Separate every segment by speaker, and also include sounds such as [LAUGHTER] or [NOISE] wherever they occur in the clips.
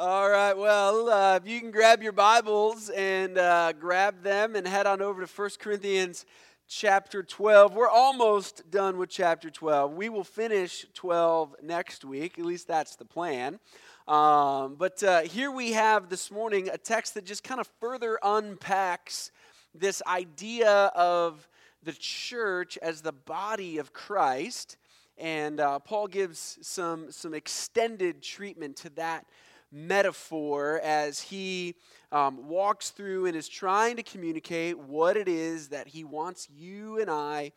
Speaker 1: All right, well, uh, if you can grab your Bibles and uh, grab them and head on over to 1 Corinthians chapter 12. We're almost done with chapter 12. We will finish 12 next week, at least that's the plan. Um, but uh, here we have this morning a text that just kind of further unpacks this idea of the church as the body of Christ. And uh, Paul gives some, some extended treatment to that metaphor as he um, walks through and is trying to communicate what it is that he wants you and I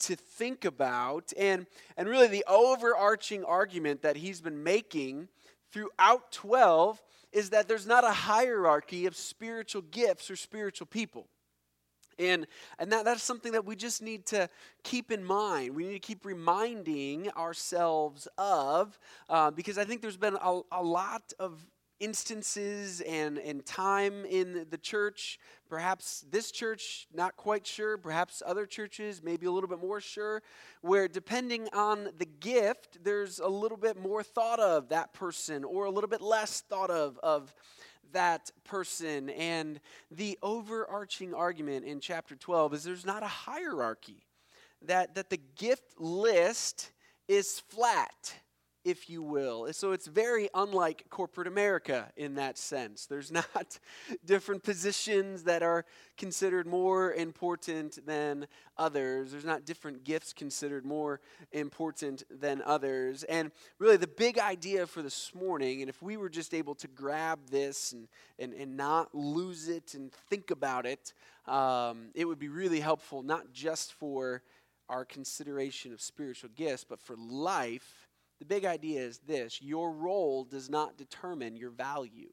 Speaker 1: to think about. And, and really, the overarching argument that he's been making throughout 12 is that there's not a hierarchy of spiritual gifts or spiritual people. And, and that, that's something that we just need to keep in mind. We need to keep reminding ourselves of, uh, because I think there's been a, a lot of instances and, and time in the church. Perhaps this church, not quite sure. Perhaps other churches, maybe a little bit more sure, where depending on the gift, there's a little bit more thought of that person or a little bit less thought of, of that person. And the overarching argument in chapter 12 is there's not a hierarchy, that, that the gift list is flat if you will. So it's very unlike corporate America in that sense. There's [LAUGHS] not different positions that are considered more important than others. There's not different gifts considered more important than others. And really, the big idea for this morning, and if we were just able to grab this and, and, and not lose it and think about it, um, it would be really helpful, not just for our consideration of spiritual gifts, but for life the big idea is this your role does not determine your value.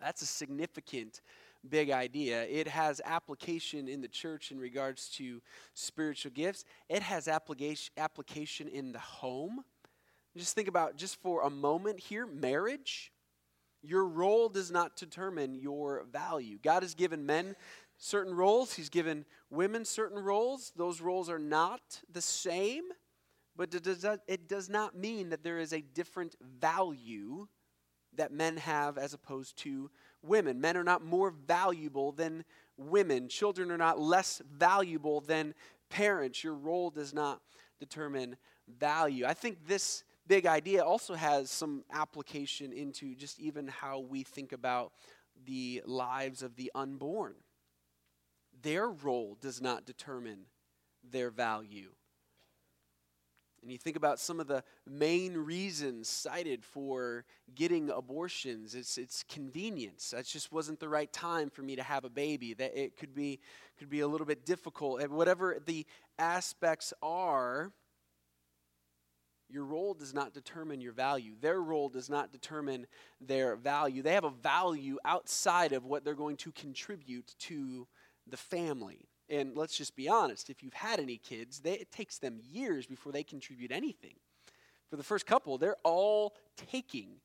Speaker 1: That's a significant big idea. It has application in the church in regards to spiritual gifts, it has application, application in the home. Just think about, just for a moment here, marriage. Your role does not determine your value. God has given men certain roles, He's given women certain roles. Those roles are not the same. But it does not mean that there is a different value that men have as opposed to women. Men are not more valuable than women. Children are not less valuable than parents. Your role does not determine value. I think this big idea also has some application into just even how we think about the lives of the unborn. Their role does not determine their value. And you think about some of the main reasons cited for getting abortions. It's, it's convenience. That just wasn't the right time for me to have a baby. That it could be, could be a little bit difficult. And whatever the aspects are, your role does not determine your value. Their role does not determine their value. They have a value outside of what they're going to contribute to the family. And let's just be honest if you've had any kids, they, it takes them years before they contribute anything. For the first couple, they're all taking.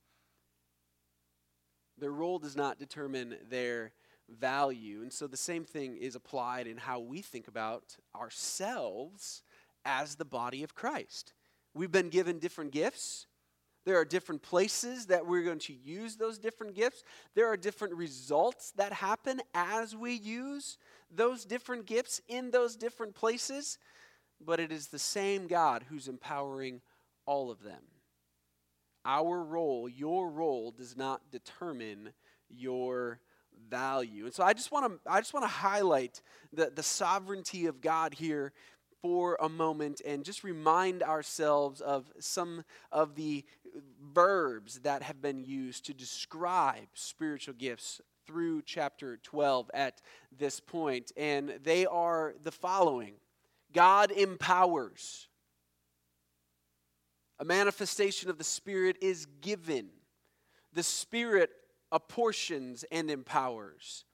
Speaker 1: Their role does not determine their value. And so the same thing is applied in how we think about ourselves as the body of Christ. We've been given different gifts. There are different places that we're going to use those different gifts. There are different results that happen as we use those different gifts in those different places, but it is the same God who's empowering all of them. Our role, your role, does not determine your value. And so I just want to I just want to highlight the, the sovereignty of God here for a moment and just remind ourselves of some of the verbs that have been used to describe spiritual gifts through chapter 12 at this point, and they are the following God empowers. A manifestation of the Spirit is given. The Spirit apportions and empowers.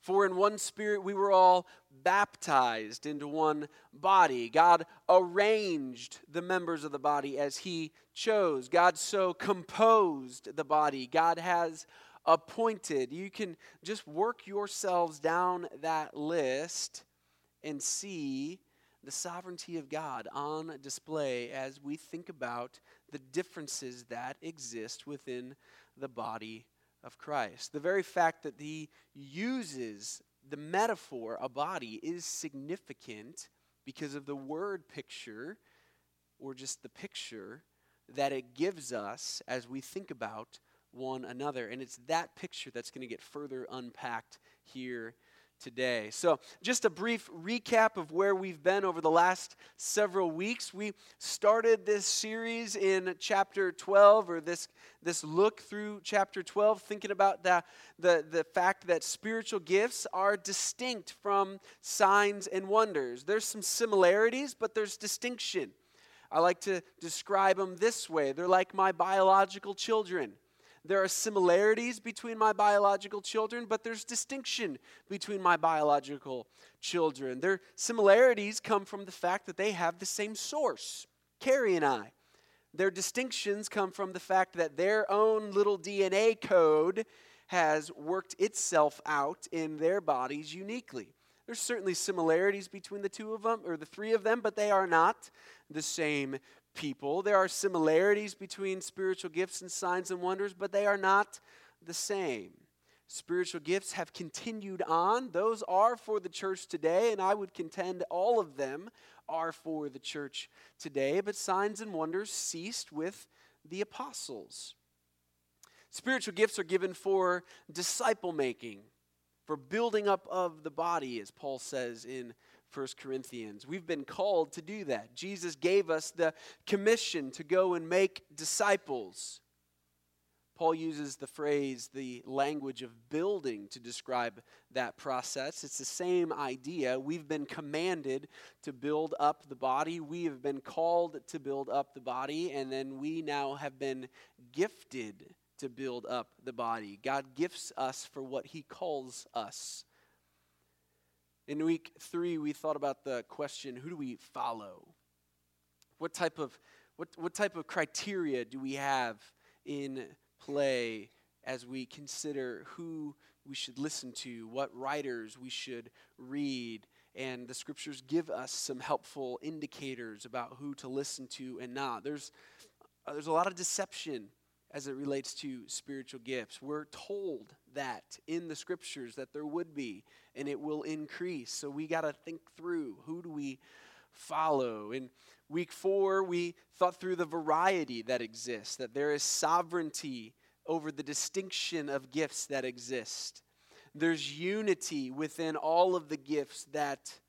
Speaker 1: For in one Spirit we were all baptized into one body. God arranged the members of the body as He chose. God so composed the body. God has appointed. You can just work yourselves down that list and see the sovereignty of God on display as we think about the differences that exist within the body of Christ. The very fact that he uses the metaphor, a body, is significant because of the word picture, or just the picture that it gives us as we think about one another. And it's that picture that's going to get further unpacked here today. So, just a brief recap of where we've been over the last several weeks. We started this series in chapter 12, or this, this look through chapter 12, thinking about the, the, the fact that spiritual gifts are distinct from signs and wonders. There's some similarities, but there's distinction. I like to describe them this way they're like my biological children. There are similarities between my biological children, but there's distinction between my biological children. Their similarities come from the fact that they have the same source, Carrie and I. Their distinctions come from the fact that their own little DNA code has worked itself out in their bodies uniquely. There's certainly similarities between the two of them, or the three of them, but they are not the same people. There are similarities between spiritual gifts and signs and wonders, but they are not the same. Spiritual gifts have continued on. Those are for the church today, and I would contend all of them are for the church today. But signs and wonders ceased with the apostles. Spiritual gifts are given for disciple making, for building up of the body, as Paul says in 1 Corinthians. We've been called to do that. Jesus gave us the commission to go and make disciples. Paul uses the phrase, the language of building, to describe that process. It's the same idea. We've been commanded to build up the body, we have been called to build up the body, and then we now have been gifted to build up the body. God gifts us for what He calls us in week three, we thought about the question who do we follow? What type of, what, what type of criteria do we have in play as we consider who we should listen to, what writers we should read? And the scriptures give us some helpful indicators about who to listen to and not. There's, uh, there's a lot of deception as it relates to spiritual gifts. We're told that in the scriptures that there would be, and it will increase. So we got to think through who do we follow. In week four, we thought through the variety that exists, that there is sovereignty over the distinction of gifts that exist. There's unity within all of the gifts that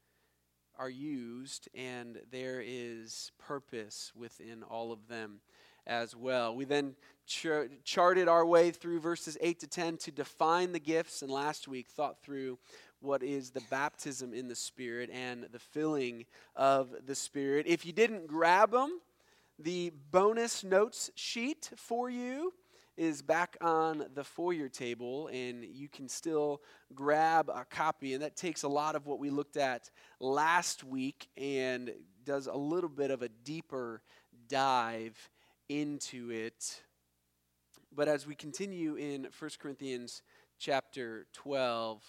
Speaker 1: are used, and there is purpose within all of them as well. We then ch- charted our way through verses 8 to 10 to define the gifts, and last week thought through what is the baptism in the Spirit and the filling of the Spirit. If you didn't grab them, the bonus notes sheet for you is back on the foyer table, and you can still grab a copy. And that takes a lot of what we looked at last week and does a little bit of a deeper dive into it. But as we continue in 1 Corinthians chapter 12,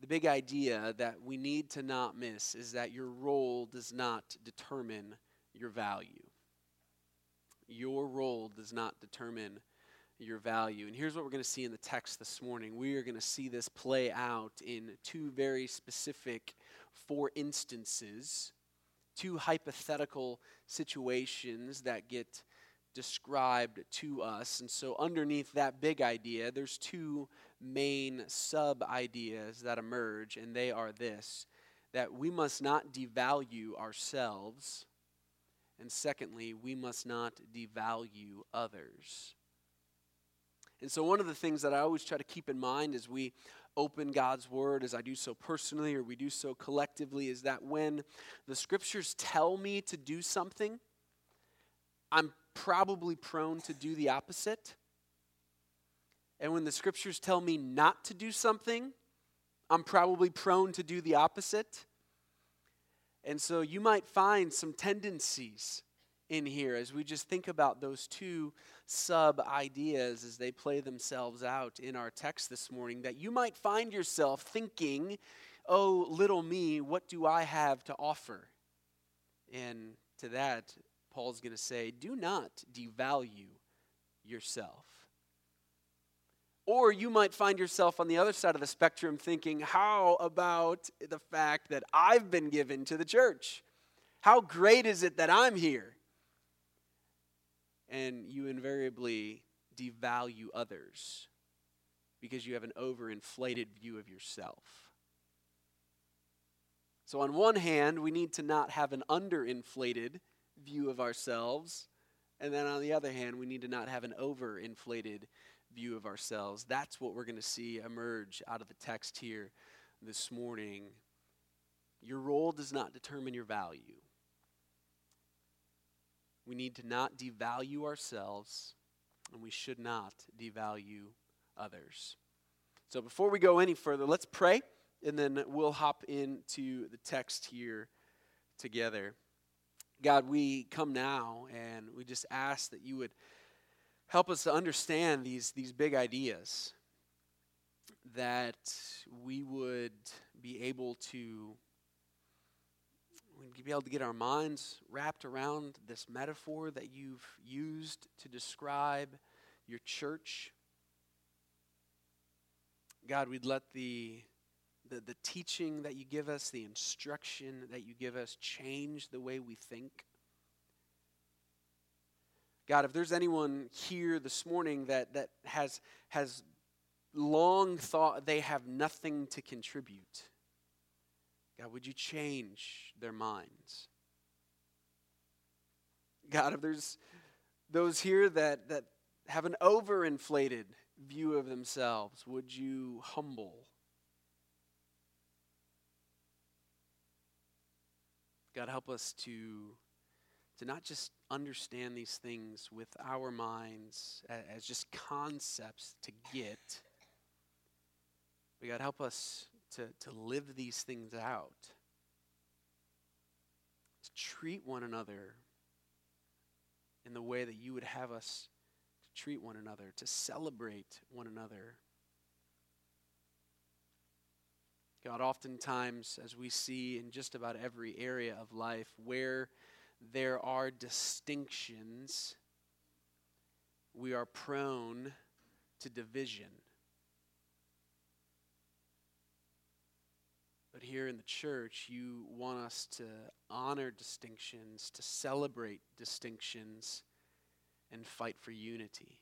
Speaker 1: the big idea that we need to not miss is that your role does not determine your value. Your role does not determine your value. And here's what we're going to see in the text this morning. We are going to see this play out in two very specific four instances, two hypothetical situations that get described to us. And so, underneath that big idea, there's two main sub ideas that emerge, and they are this that we must not devalue ourselves, and secondly, we must not devalue others. And so, one of the things that I always try to keep in mind as we open God's Word, as I do so personally or we do so collectively, is that when the Scriptures tell me to do something, I'm probably prone to do the opposite. And when the scriptures tell me not to do something, I'm probably prone to do the opposite. And so you might find some tendencies in here as we just think about those two sub ideas as they play themselves out in our text this morning that you might find yourself thinking, oh, little me, what do I have to offer? And to that, Paul's going to say, do not devalue yourself. Or you might find yourself on the other side of the spectrum thinking, how about the fact that I've been given to the church? How great is it that I'm here? And you invariably devalue others because you have an overinflated view of yourself. So, on one hand, we need to not have an underinflated view of ourselves. And then on the other hand, we need to not have an overinflated view of ourselves. That's what we're going to see emerge out of the text here this morning. Your role does not determine your value. We need to not devalue ourselves, and we should not devalue others. So before we go any further, let's pray, and then we'll hop into the text here together. God, we come now and we just ask that you would help us to understand these, these big ideas, that we would be able to we'd be able to get our minds wrapped around this metaphor that you've used to describe your church. God, we'd let the, the, the teaching that you give us, the instruction that you give us, change the way we think. God, if there's anyone here this morning that, that has, has long thought they have nothing to contribute, God, would you change their minds? God, if there's those here that, that have an overinflated view of themselves, would you humble? God, help us to, to not just understand these things with our minds as just concepts to get, but God, help us to, to live these things out, to treat one another in the way that you would have us to treat one another, to celebrate one another. God, oftentimes, as we see in just about every area of life where there are distinctions, we are prone to division. But here in the church, you want us to honor distinctions, to celebrate distinctions, and fight for unity.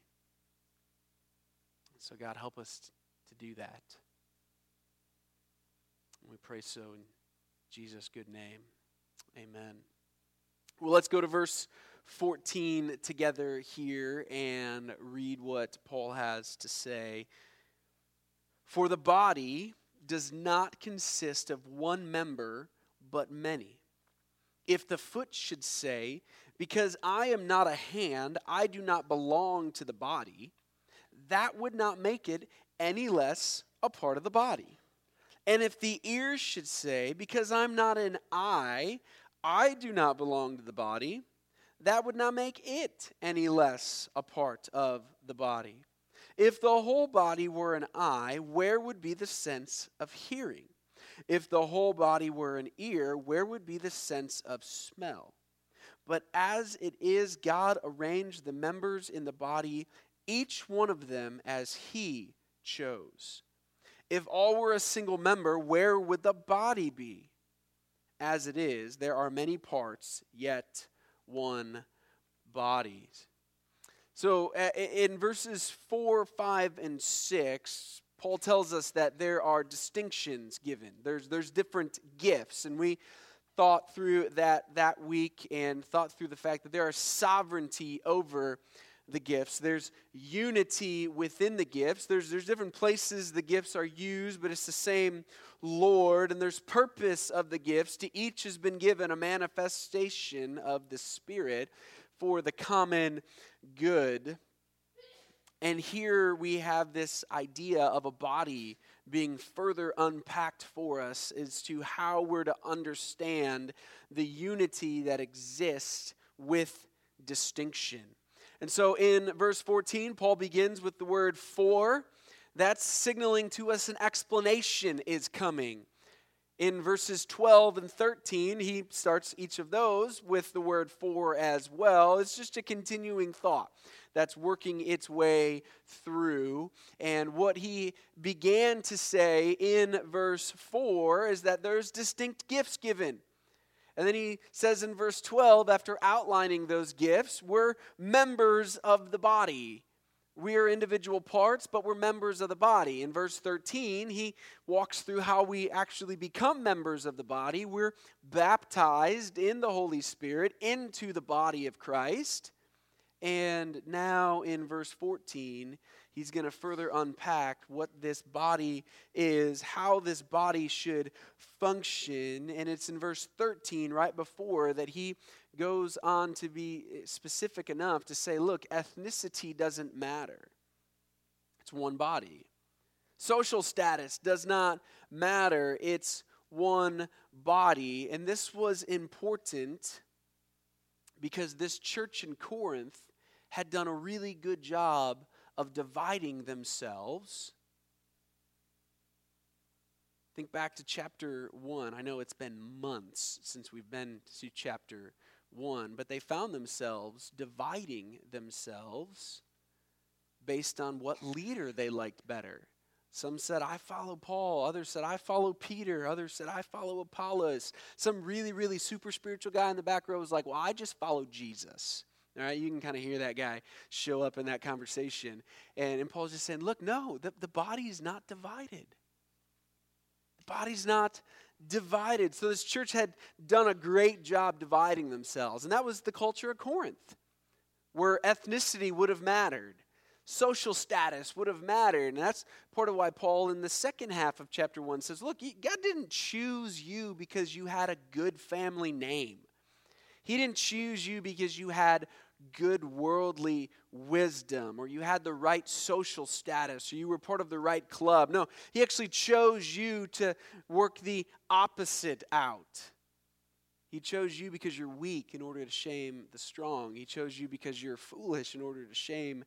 Speaker 1: So, God, help us to do that. We pray so in Jesus' good name. Amen. Well, let's go to verse 14 together here and read what Paul has to say. For the body does not consist of one member, but many. If the foot should say, Because I am not a hand, I do not belong to the body, that would not make it any less a part of the body. And if the ear should say, Because I'm not an eye, I do not belong to the body, that would not make it any less a part of the body. If the whole body were an eye, where would be the sense of hearing? If the whole body were an ear, where would be the sense of smell? But as it is, God arranged the members in the body, each one of them as He chose. If all were a single member, where would the body be? As it is, there are many parts, yet one body. So in verses 4, 5, and 6, Paul tells us that there are distinctions given. There's, there's different gifts. And we thought through that that week and thought through the fact that there are sovereignty over the gifts. There's unity within the gifts. There's, there's different places the gifts are used, but it's the same Lord. And there's purpose of the gifts. To each has been given a manifestation of the Spirit for the common good. And here we have this idea of a body being further unpacked for us as to how we're to understand the unity that exists with distinction. And so in verse 14, Paul begins with the word for. That's signaling to us an explanation is coming. In verses 12 and 13, he starts each of those with the word for as well. It's just a continuing thought that's working its way through. And what he began to say in verse 4 is that there's distinct gifts given. And then he says in verse 12, after outlining those gifts, we're members of the body. We are individual parts, but we're members of the body. In verse 13, he walks through how we actually become members of the body. We're baptized in the Holy Spirit into the body of Christ. And now in verse 14, he's going to further unpack what this body is, how this body should function. And it's in verse 13, right before, that he goes on to be specific enough to say, look, ethnicity doesn't matter, it's one body. Social status does not matter, it's one body. And this was important because this church in Corinth had done a really good job of dividing themselves. Think back to chapter 1. I know it's been months since we've been to chapter 1, but they found themselves dividing themselves based on what leader they liked better. Some said, I follow Paul. Others said, I follow Peter. Others said, I follow Apollos. Some really, really super spiritual guy in the back row was like, Well, I just follow Jesus. All right, you can kind of hear that guy show up in that conversation. And, and Paul's just saying, look, no, the, the body is not divided. The body's not divided. So this church had done a great job dividing themselves. And that was the culture of Corinth, where ethnicity would have mattered. Social status would have mattered. And that's part of why Paul, in the second half of chapter 1, says, Look, God didn't choose you because you had a good family name. He didn't choose you because you had good worldly wisdom or you had the right social status or you were part of the right club. No, He actually chose you to work the opposite out. He chose you because you're weak in order to shame the strong. He chose you because you're foolish in order to shame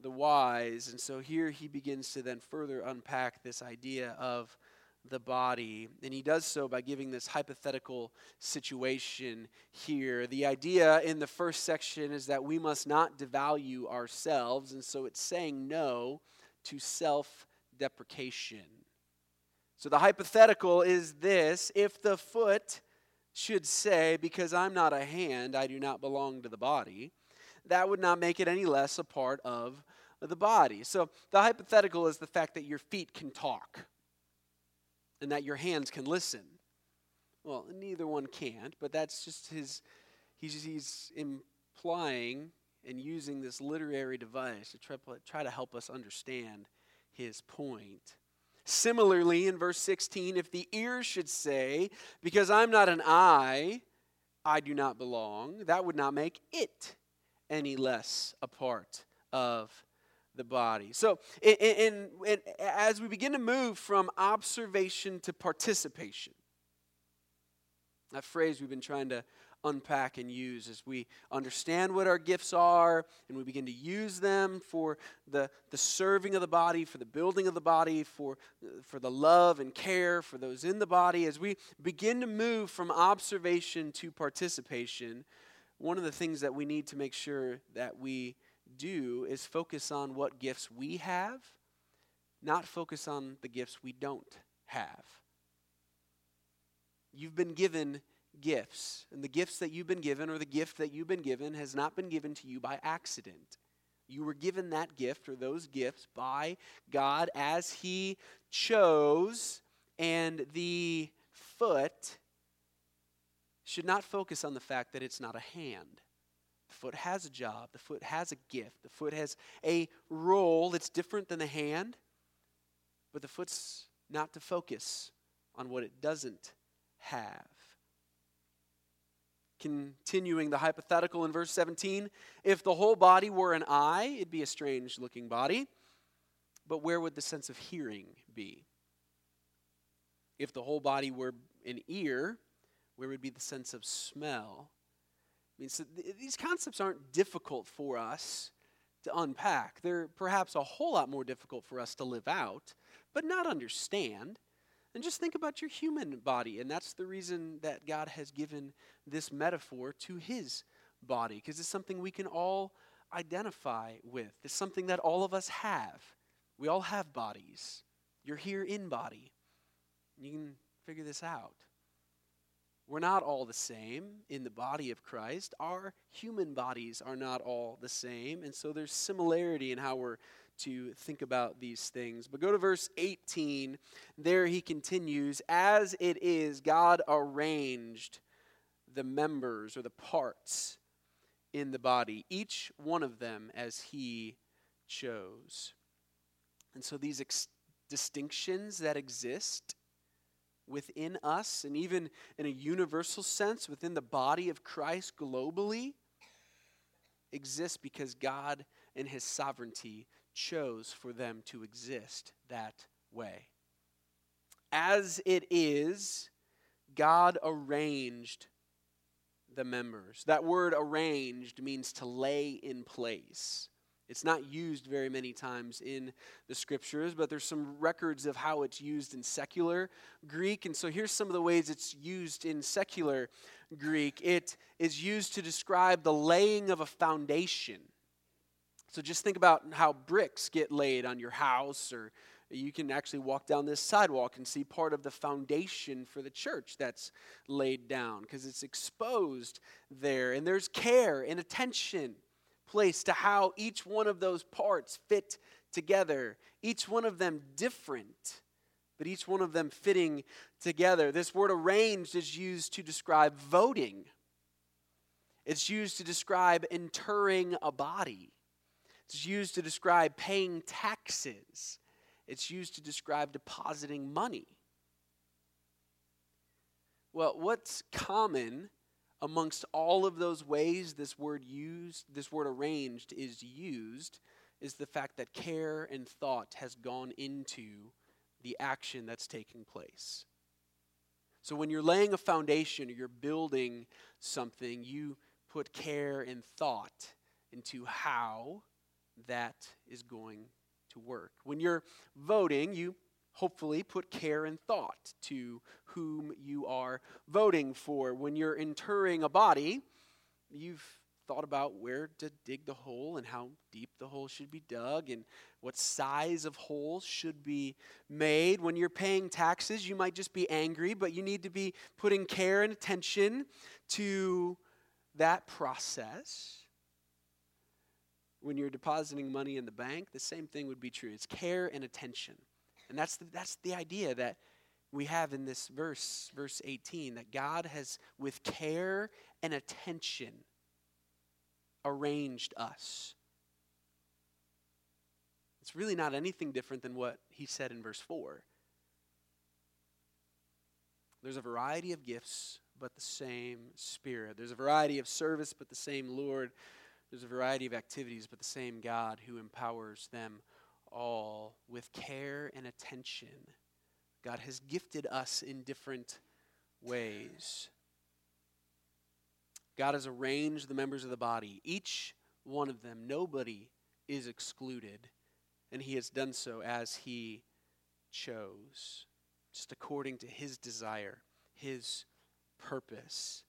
Speaker 1: the wise. And so here he begins to then further unpack this idea of the body. And he does so by giving this hypothetical situation here. The idea in the first section is that we must not devalue ourselves, and so it's saying no to self deprecation. So the hypothetical is this if the foot should say, Because I'm not a hand, I do not belong to the body, that would not make it any less a part of the body. So the hypothetical is the fact that your feet can talk and that your hands can listen. Well, neither one can't, but that's just his, he's, he's implying and using this literary device to try, try to help us understand his point. Similarly, in verse 16, if the ear should say, Because I'm not an eye, I do not belong, that would not make it any less a part of the body. So, in, in, in, as we begin to move from observation to participation, that phrase we've been trying to unpack and use as we understand what our gifts are and we begin to use them for the, the serving of the body, for the building of the body, for, for the love and care for those in the body. As we begin to move from observation to participation, one of the things that we need to make sure that we do is focus on what gifts we have, not focus on the gifts we don't have. You've been given gifts, and the gifts that you've been given, or the gift that you've been given, has not been given to you by accident. You were given that gift or those gifts by God as He chose, and the foot should not focus on the fact that it's not a hand. The foot has a job, the foot has a gift, the foot has a role that's different than the hand, but the foot's not to focus on what it doesn't have. Continuing the hypothetical in verse 17, if the whole body were an eye, it'd be a strange looking body, but where would the sense of hearing be? If the whole body were an ear, where would be the sense of smell? I mean, so th- these concepts aren't difficult for us to unpack. They're perhaps a whole lot more difficult for us to live out, but not understand. And just think about your human body. And that's the reason that God has given this metaphor to his body, because it's something we can all identify with. It's something that all of us have. We all have bodies. You're here in body. You can figure this out. We're not all the same in the body of Christ. Our human bodies are not all the same. And so there's similarity in how we're to think about these things. But go to verse 18. There he continues As it is, God arranged the members or the parts in the body, each one of them as he chose. And so these ex- distinctions that exist within us, and even in a universal sense within the body of Christ globally, exist because God, in his sovereignty, chose for them to exist that way. As it is, God arranged the members. That word arranged means to lay in place. It's not used very many times in the scriptures, but there's some records of how it's used in secular Greek. And so here's some of the ways it's used in secular Greek it is used to describe the laying of a foundation. So just think about how bricks get laid on your house, or you can actually walk down this sidewalk and see part of the foundation for the church that's laid down because it's exposed there. And there's care and attention place to how each one of those parts fit together, each one of them different, but each one of them fitting together. This word arranged is used to describe voting, it's used to describe interring a body, it's used to describe paying taxes, it's used to describe depositing money. Well, what's common amongst all of those ways this word used, this word arranged is used, is the fact that care and thought has gone into the action that's taking place. So when you're laying a foundation or you're building something, you put care and thought into how that is going to work. When you're voting, you hopefully put care and thought to whom you are voting for. When you're interring a body, you've thought about where to dig the hole and how deep the hole should be dug and what size of holes should be made. When you're paying taxes, you might just be angry, but you need to be putting care and attention to that process. When you're depositing money in the bank, the same thing would be true. It's care and attention. And that's the, that's the idea that we have in this verse, verse 18, that God has, with care and attention, arranged us. It's really not anything different than what he said in verse 4. There's a variety of gifts, but the same Spirit. There's a variety of service, but the same Lord. There's a variety of activities, but the same God who empowers them all with care and attention. God has gifted us in different ways. God has arranged the members of the body, each one of them. Nobody is excluded, and He has done so as He chose, just according to His desire, His purpose.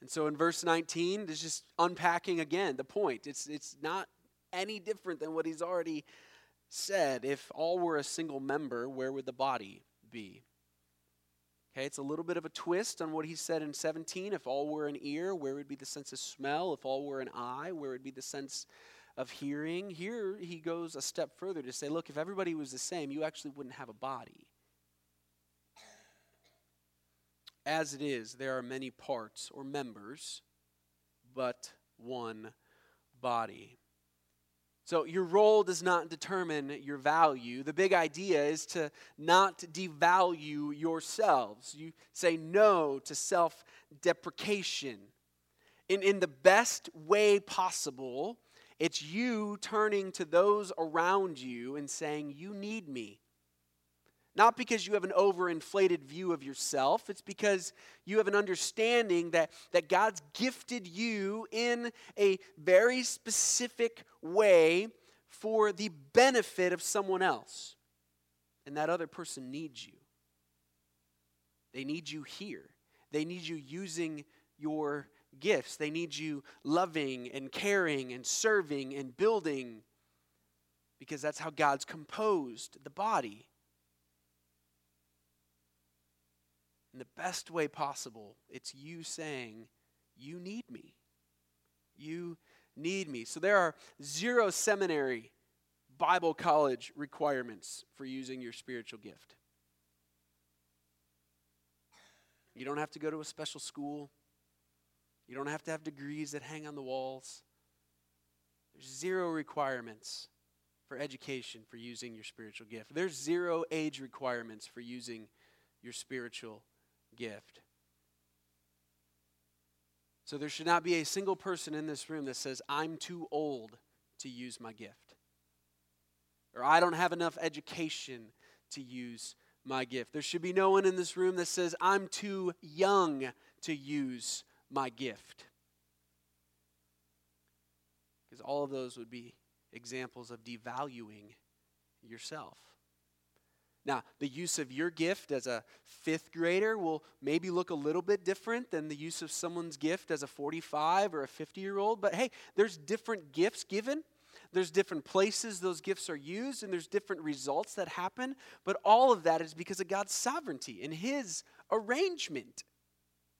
Speaker 1: And so in verse 19, it's just unpacking again the point. It's, it's not any different than what He's already said, if all were a single member, where would the body be? Okay, it's a little bit of a twist on what he said in 17. If all were an ear, where would be the sense of smell? If all were an eye, where would be the sense of hearing? Here he goes a step further to say, look, if everybody was the same, you actually wouldn't have a body. As it is, there are many parts or members, but one body. So, your role does not determine your value. The big idea is to not devalue yourselves. You say no to self deprecation. In, in the best way possible, it's you turning to those around you and saying, You need me. Not because you have an overinflated view of yourself, it's because you have an understanding that, that God's gifted you in a very specific way for the benefit of someone else. And that other person needs you. They need you here. They need you using your gifts. They need you loving and caring and serving and building because that's how God's composed the body. In the best way possible, it's you saying, You need me. You need me. So there are zero seminary Bible college requirements for using your spiritual gift. You don't have to go to a special school. You don't have to have degrees that hang on the walls. There's zero requirements for education for using your spiritual gift. There's zero age requirements for using your spiritual gift. So there should not be a single person in this room that says, I'm too old to use my gift. Or I don't have enough education to use my gift. There should be no one in this room that says, I'm too young to use my gift. Because all of those would be examples of devaluing yourself. Now, the use of your gift as a fifth grader will maybe look a little bit different than the use of someone's gift as a 45 or a 50 year old, but hey, there's different gifts given. There's different places those gifts are used, and there's different results that happen. But all of that is because of God's sovereignty and His arrangement.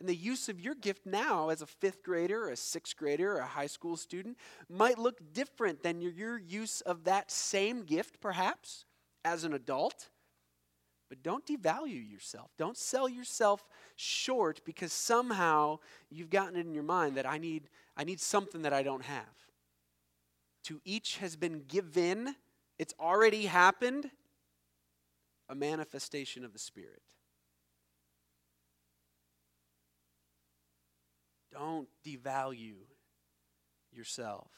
Speaker 1: And the use of your gift now as a fifth grader, or a sixth grader, or a high school student might look different than your, your use of that same gift, perhaps, as an adult. But don't devalue yourself. Don't sell yourself short because somehow you've gotten it in your mind that I need, I need something that I don't have. To each has been given, it's already happened, a manifestation of the Spirit. Don't devalue yourself.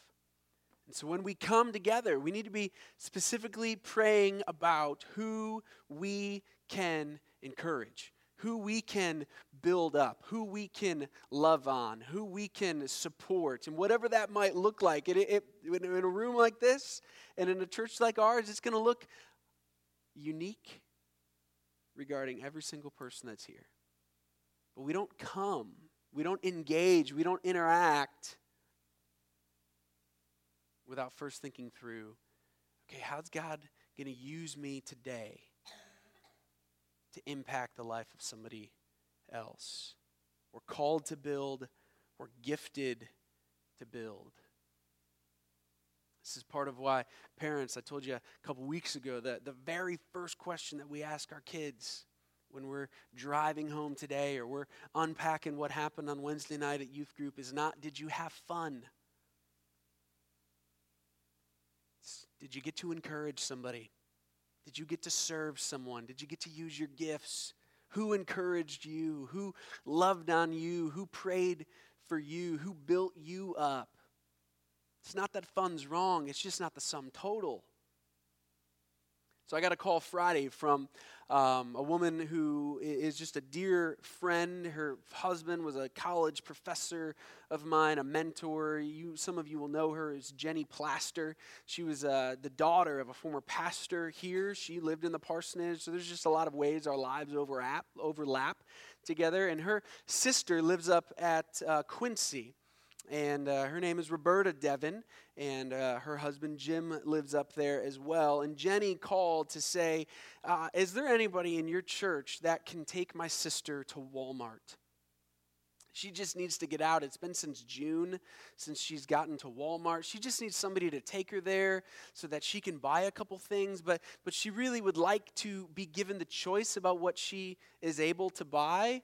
Speaker 1: And so when we come together, we need to be specifically praying about who we can encourage, who we can build up, who we can love on, who we can support, and whatever that might look like. It, it, in a room like this and in a church like ours, it's going to look unique regarding every single person that's here. But we don't come we don't engage, we don't interact without first thinking through okay, how's God going to use me today to impact the life of somebody else? We're called to build, we're gifted to build. This is part of why parents, I told you a couple weeks ago, that the very first question that we ask our kids when we're driving home today or we're unpacking what happened on Wednesday night at youth group is not, did you have fun? Did you get to encourage somebody? Did you get to serve someone? Did you get to use your gifts? Who encouraged you? Who loved on you? Who prayed for you? Who built you up? It's not that fun's wrong, it's just not the sum total. So I got a call Friday from um, a woman who is just a dear friend. Her husband was a college professor of mine, a mentor. You, some of you will know her as Jenny Plaster. She was uh, the daughter of a former pastor here. She lived in the parsonage. So there's just a lot of ways our lives overlap, overlap together. And her sister lives up at uh, Quincy and uh, her name is Roberta Devon, and uh, her husband Jim lives up there as well. And Jenny called to say, uh, Is there anybody in your church that can take my sister to Walmart? She just needs to get out. It's been since June since she's gotten to Walmart. She just needs somebody to take her there so that she can buy a couple things, but, but she really would like to be given the choice about what she is able to buy.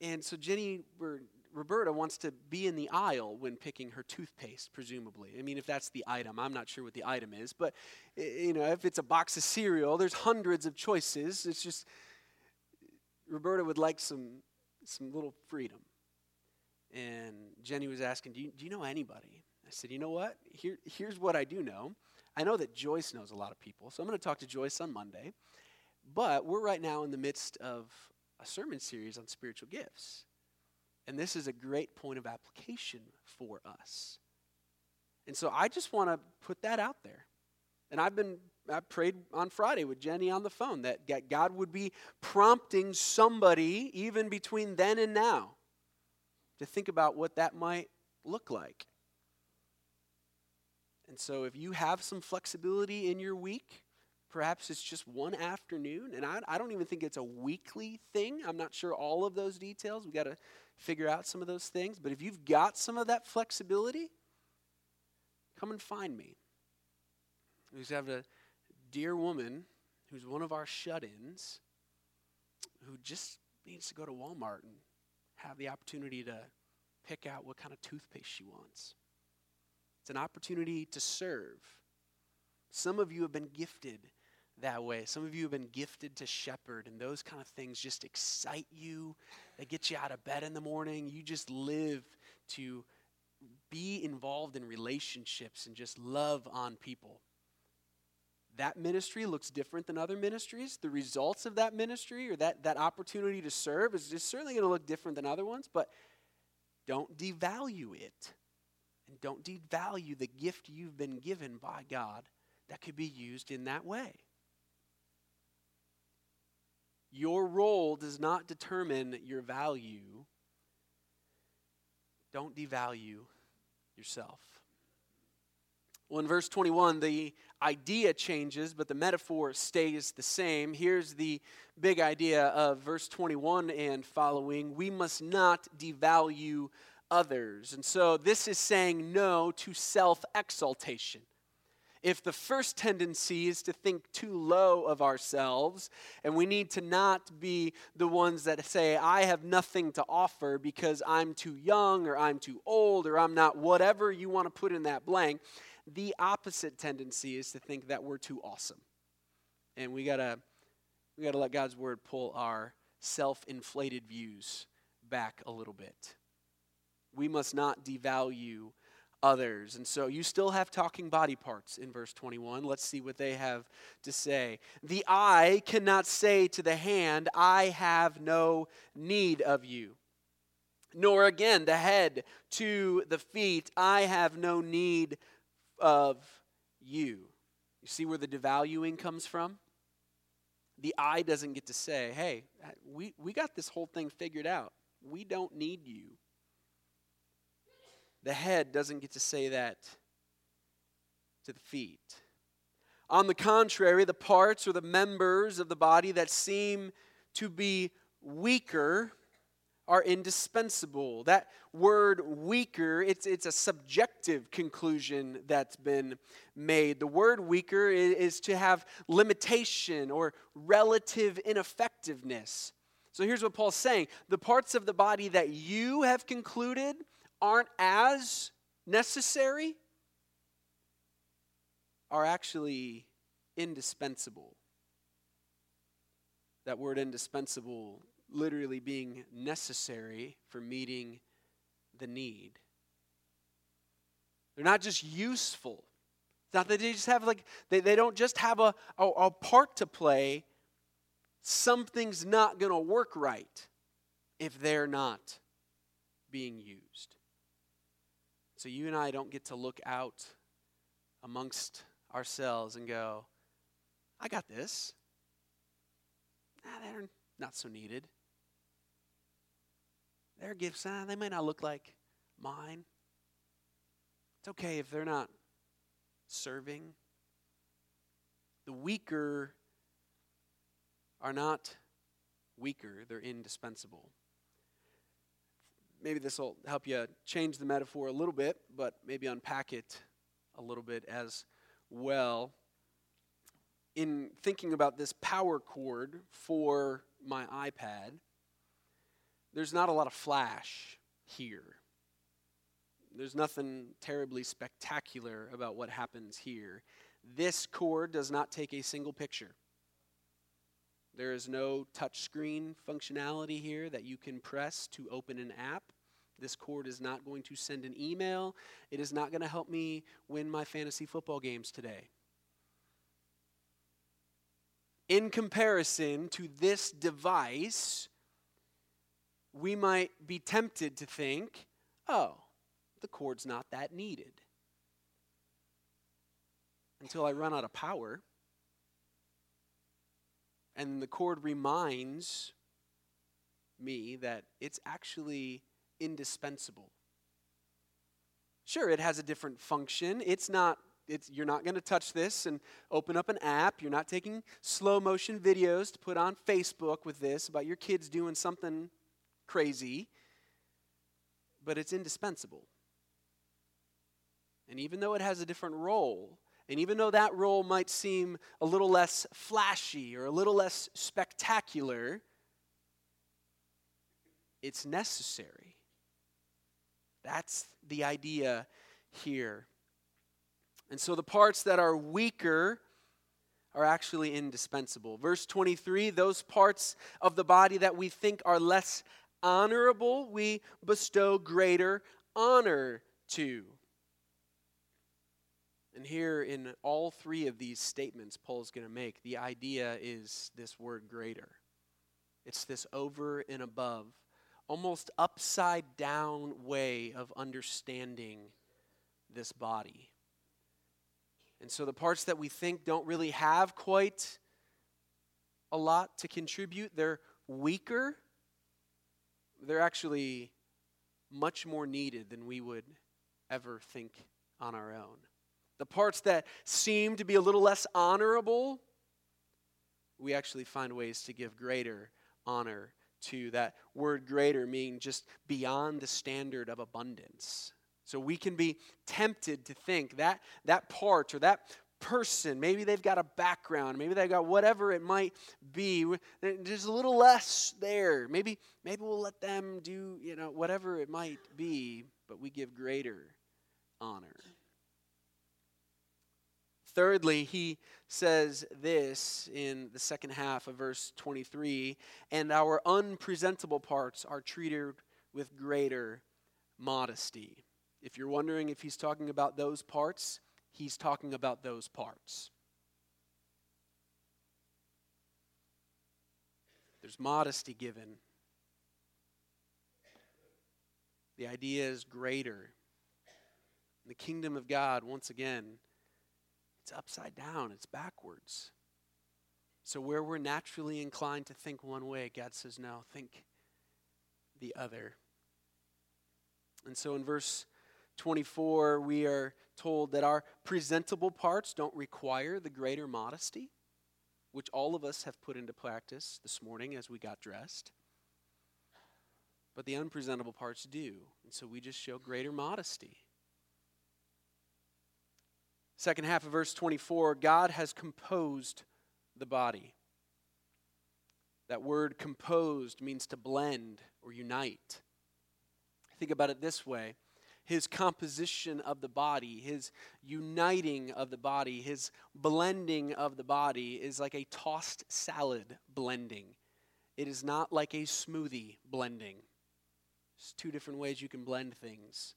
Speaker 1: And so Jenny, we're Roberta wants to be in the aisle when picking her toothpaste, presumably. I mean, if that's the item, I'm not sure what the item is, but you know, if it's a box of cereal, there's hundreds of choices. It's just Roberta would like some some little freedom. And Jenny was asking, "Do you, do you know anybody?" I said, "You know what? Here, here's what I do know. I know that Joyce knows a lot of people, so I'm going to talk to Joyce on Monday. But we're right now in the midst of a sermon series on spiritual gifts." And this is a great point of application for us. And so I just want to put that out there. And I've been I prayed on Friday with Jenny on the phone that God would be prompting somebody, even between then and now, to think about what that might look like. And so, if you have some flexibility in your week, perhaps it's just one afternoon, and I, I don't even think it's a weekly thing. I'm not sure all of those details. we got to figure out some of those things. But if you've got some of that flexibility, come and find me. We have a dear woman who's one of our shut ins who just needs to go to Walmart and have the opportunity to pick out what kind of toothpaste she wants. It's an opportunity to serve. Some of you have been gifted that way. Some of you have been gifted to shepherd, and those kind of things just excite you. They get you out of bed in the morning. You just live to be involved in relationships and just love on people that ministry looks different than other ministries. The results of that ministry or that, that opportunity to serve is just certainly going to look different than other ones, but don't devalue it. And don't devalue the gift you've been given by God that could be used in that way. Your role does not determine your value. Don't devalue yourself. Well, in verse 21, the idea changes, but the metaphor stays the same. Here's the big idea of verse 21 and following we must not devalue others. And so this is saying no to self exaltation. If the first tendency is to think too low of ourselves, and we need to not be the ones that say, I have nothing to offer because I'm too young, or I'm too old, or I'm not whatever you want to put in that blank, the opposite tendency is to think that we're too awesome. And we gotta we gotta let God's word pull our self-inflated views back a little bit. We must not devalue others. And so you still have talking body parts in verse 21. Let's see what they have to say. The eye cannot say to the hand, I have no need of you. Nor again the head to the feet, I have no need of you. You see where the devaluing comes from? The eye doesn't get to say, hey, we, we got this whole thing figured out. We don't need you. The head doesn't get to say that to the feet. On the contrary, the parts or the members of the body that seem to be weaker are indispensable. That word weaker, it's, it's a subjective conclusion that's been made. The word weaker is, is to have limitation or relative ineffectiveness. So here's what Paul's saying the parts of the body that you have concluded aren't as necessary are actually indispensable. That word indispensable literally being necessary for meeting the need. They're not just useful. It's not that they just have like they, they don't just have a, a, a part to play. Something's not gonna work right if they're not being used. So you and I don't get to look out amongst ourselves and go, I got this. Nah, they're not so needed. Their gifts, uh, they may not look like mine. It's okay if they're not serving. The weaker are not weaker, they're indispensable. Maybe this will help you change the metaphor a little bit, but maybe unpack it a little bit as well. In thinking about this power cord for my iPad, there's not a lot of flash here. There's nothing terribly spectacular about what happens here. This cord does not take a single picture. There is no touchscreen functionality here that you can press to open an app. This cord is not going to send an email. It is not going to help me win my fantasy football games today. In comparison to this device, we might be tempted to think, oh, the cord's not that needed. until I run out of power. And the cord reminds me that it's actually indispensable. Sure, it has a different function. It's not it's, you're not going to touch this and open up an app. You're not taking slow motion videos to put on Facebook with this about your kids doing something crazy. But it's indispensable. And even though it has a different role, and even though that role might seem a little less flashy or a little less spectacular, it's necessary. That's the idea here. And so the parts that are weaker are actually indispensable. Verse 23 those parts of the body that we think are less honorable, we bestow greater honor to. And here in all three of these statements Paul's going to make, the idea is this word greater. It's this over and above, almost upside down way of understanding this body. And so the parts that we think don't really have quite a lot to contribute, they're weaker. They're actually much more needed than we would ever think on our own. The parts that seem to be a little less honorable, we actually find ways to give greater honor to. That word greater meaning just beyond the standard of abundance. So we can be tempted to think that that part or that person, maybe they've got a background, maybe they've got whatever it might be. There's a little less there. Maybe maybe we'll let them do, you know, whatever it might be, but we give greater honor. Thirdly, he says this in the second half of verse 23 and our unpresentable parts are treated with greater modesty. If you're wondering if he's talking about those parts, he's talking about those parts. There's modesty given. The idea is greater. The kingdom of God, once again, it's upside down, it's backwards. So, where we're naturally inclined to think one way, God says, no, think the other. And so, in verse 24, we are told that our presentable parts don't require the greater modesty, which all of us have put into practice this morning as we got dressed. But the unpresentable parts do. And so we just show greater modesty. Second half of verse 24 God has composed the body. That word composed means to blend or unite. Think about it this way his composition of the body, his uniting of the body, his blending of the body is like a tossed salad blending. It is not like a smoothie blending. There's two different ways you can blend things.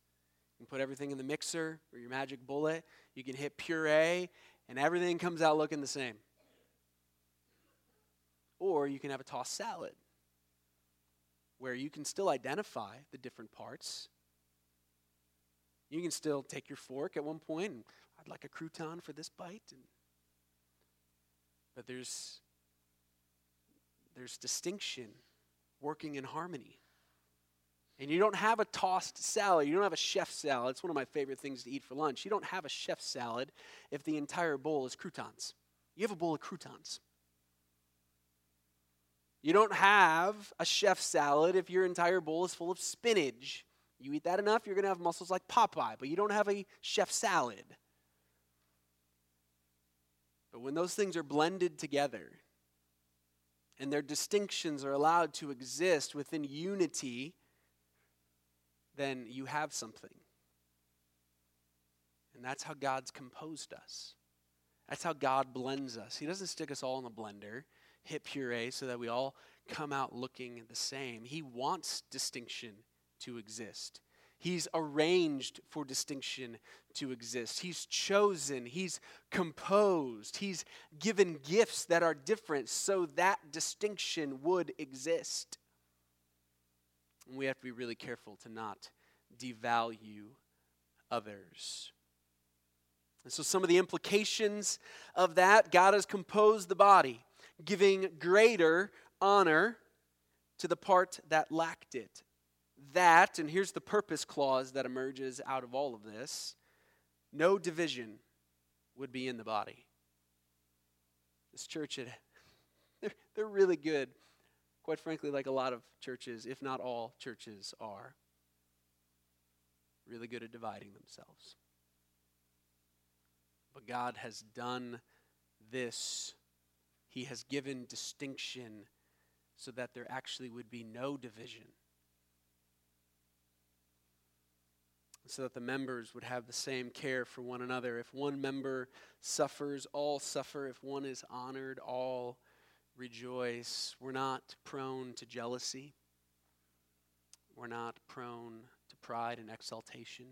Speaker 1: You can put everything in the mixer or your magic bullet, you can hit puree, and everything comes out looking the same. Or you can have a tossed salad where you can still identify the different parts you can still take your fork at one point and I'd like a crouton for this bite. And, but there's, there's distinction working in harmony. And you don't have a tossed salad. You don't have a chef salad. It's one of my favorite things to eat for lunch. You don't have a chef salad if the entire bowl is croutons. You have a bowl of croutons. You don't have a chef salad if your entire bowl is full of spinach. You eat that enough, you're going to have muscles like Popeye, but you don't have a chef salad. But when those things are blended together and their distinctions are allowed to exist within unity, then you have something. And that's how God's composed us. That's how God blends us. He doesn't stick us all in the blender, hit puree, so that we all come out looking the same. He wants distinction to exist. He's arranged for distinction to exist. He's chosen, he's composed, he's given gifts that are different so that distinction would exist. And we have to be really careful to not devalue others. And so, some of the implications of that God has composed the body, giving greater honor to the part that lacked it. That, and here's the purpose clause that emerges out of all of this no division would be in the body. This church, it, [LAUGHS] they're, they're really good, quite frankly, like a lot of churches, if not all churches are, really good at dividing themselves. But God has done this. He has given distinction so that there actually would be no division. So that the members would have the same care for one another. If one member suffers, all suffer. If one is honored, all rejoice. We're not prone to jealousy. We're not prone to pride and exaltation.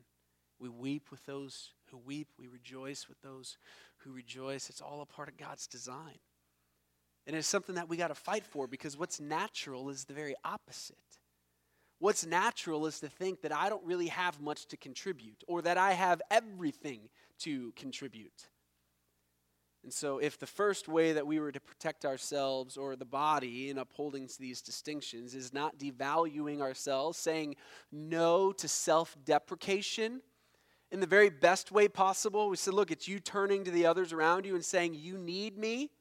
Speaker 1: We weep with those who weep. We rejoice with those who rejoice. It's all a part of God's design. And it's something that we got to fight for because what's natural is the very opposite. What's natural is to think that I don't really have much to contribute or that I have everything to contribute. And so, if the first way that we were to protect ourselves or the body in upholding these distinctions is not devaluing ourselves, saying no to self deprecation, in the very best way possible. We said, look, it's you turning to the others around you and saying, You need me.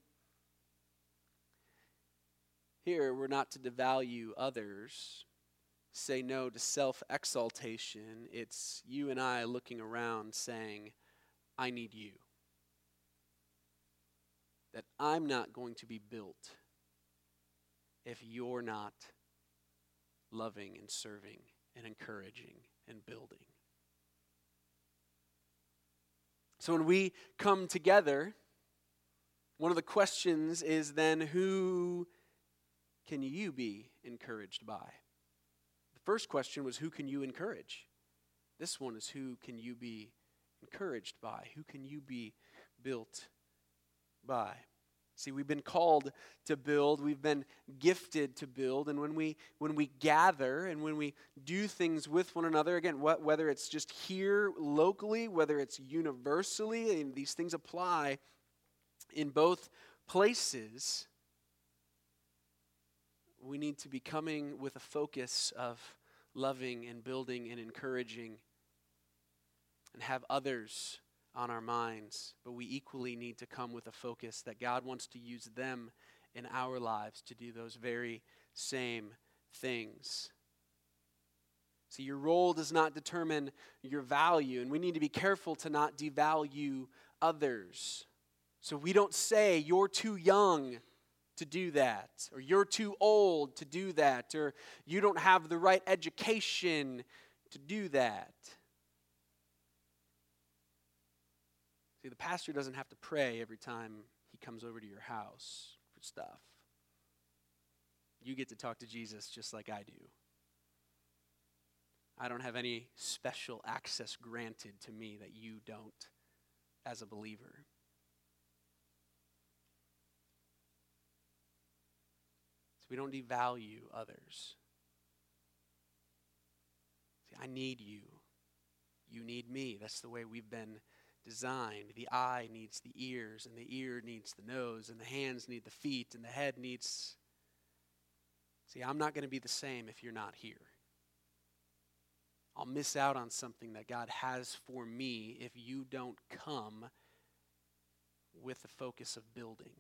Speaker 1: Here, we're not to devalue others, say no to self exaltation. It's you and I looking around saying, I need you. That I'm not going to be built if you're not loving and serving and encouraging and building. So when we come together, one of the questions is then who can you be encouraged by? The first question was who can you encourage? This one is who can you be encouraged by? Who can you be built by? See, we've been called to build, we've been gifted to build, and when we when we gather and when we do things with one another, again, whether it's just here locally, whether it's universally, and these things apply in both places, we need to be coming with a focus of loving and building and encouraging and have others on our minds, but we equally need to come with a focus that God wants to use them in our lives to do those very same things. See, your role does not determine your value, and we need to be careful to not devalue others. So we don't say, you're too young to do that, or you're too old to do that, or you don't have the right education to do that. See, the pastor doesn't have to pray every time he comes over to your house for stuff. You get to talk to Jesus just like I do. I don't have any special access granted to me that you don't as a believer. So we don't devalue others. See, I need you. You need me. That's the way we've been designed. The eye needs the ears, and the ear needs the nose, and the hands need the feet, and the head needs. See, I'm not going to be the same if you're not here. I'll miss out on something that God has for me if you don't come with the focus of building.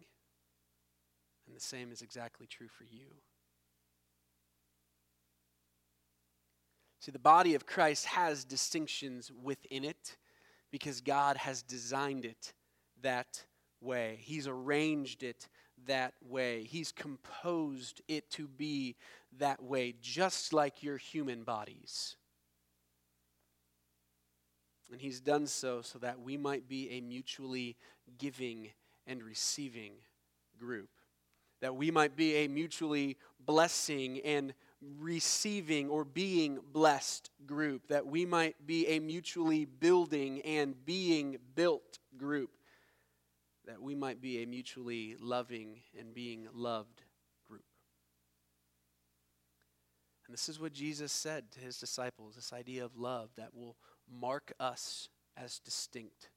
Speaker 1: And the same is exactly true for you. See, the body of Christ has distinctions within it because God has designed it that way. He's arranged it that way. He's composed it to be that way, just like your human bodies. And He's done so so that we might be a mutually giving and receiving group, that we might be a mutually blessing and receiving or being blessed group, that we might be a mutually building and being built group, that we might be a mutually loving and being loved group. And this is what Jesus said to his disciples this idea of love that will mark us as distinct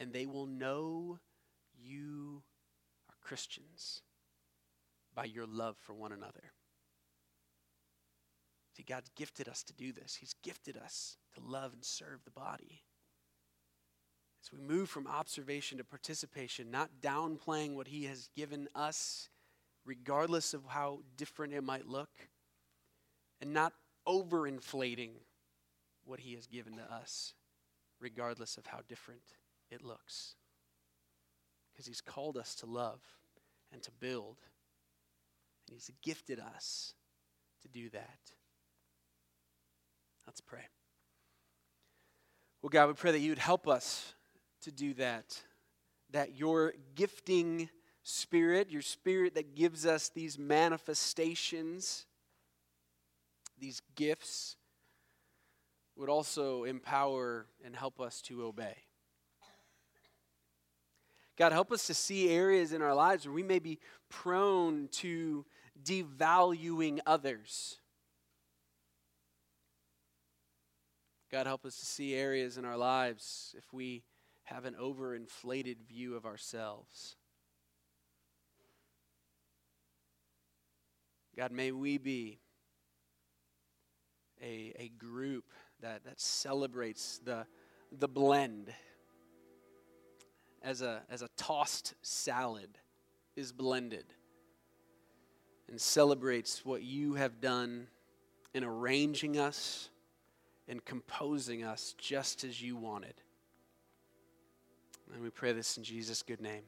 Speaker 1: and they will know you are Christians by your love for one another. See, God's gifted us to do this. He's gifted us to love and serve the body. As we move from observation to participation, not downplaying what He has given us, regardless of how different it might look, and not overinflating what He has given to us, regardless of how different it looks. Because He's called us to love and to build, and He's gifted us to do that. Let's pray. Well, God, we pray that you would help us to do that. That your gifting spirit, your spirit that gives us these manifestations, these gifts, would also empower and help us to obey. God, help us to see areas in our lives where we may be prone to devaluing others. God, help us to see areas in our lives if we have an overinflated view of ourselves. God, may we be a, a group that, that celebrates the, the blend as a, as a tossed salad is blended and celebrates what you have done in arranging us and composing us just as you wanted. And we pray this in Jesus' good name.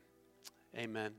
Speaker 1: Amen.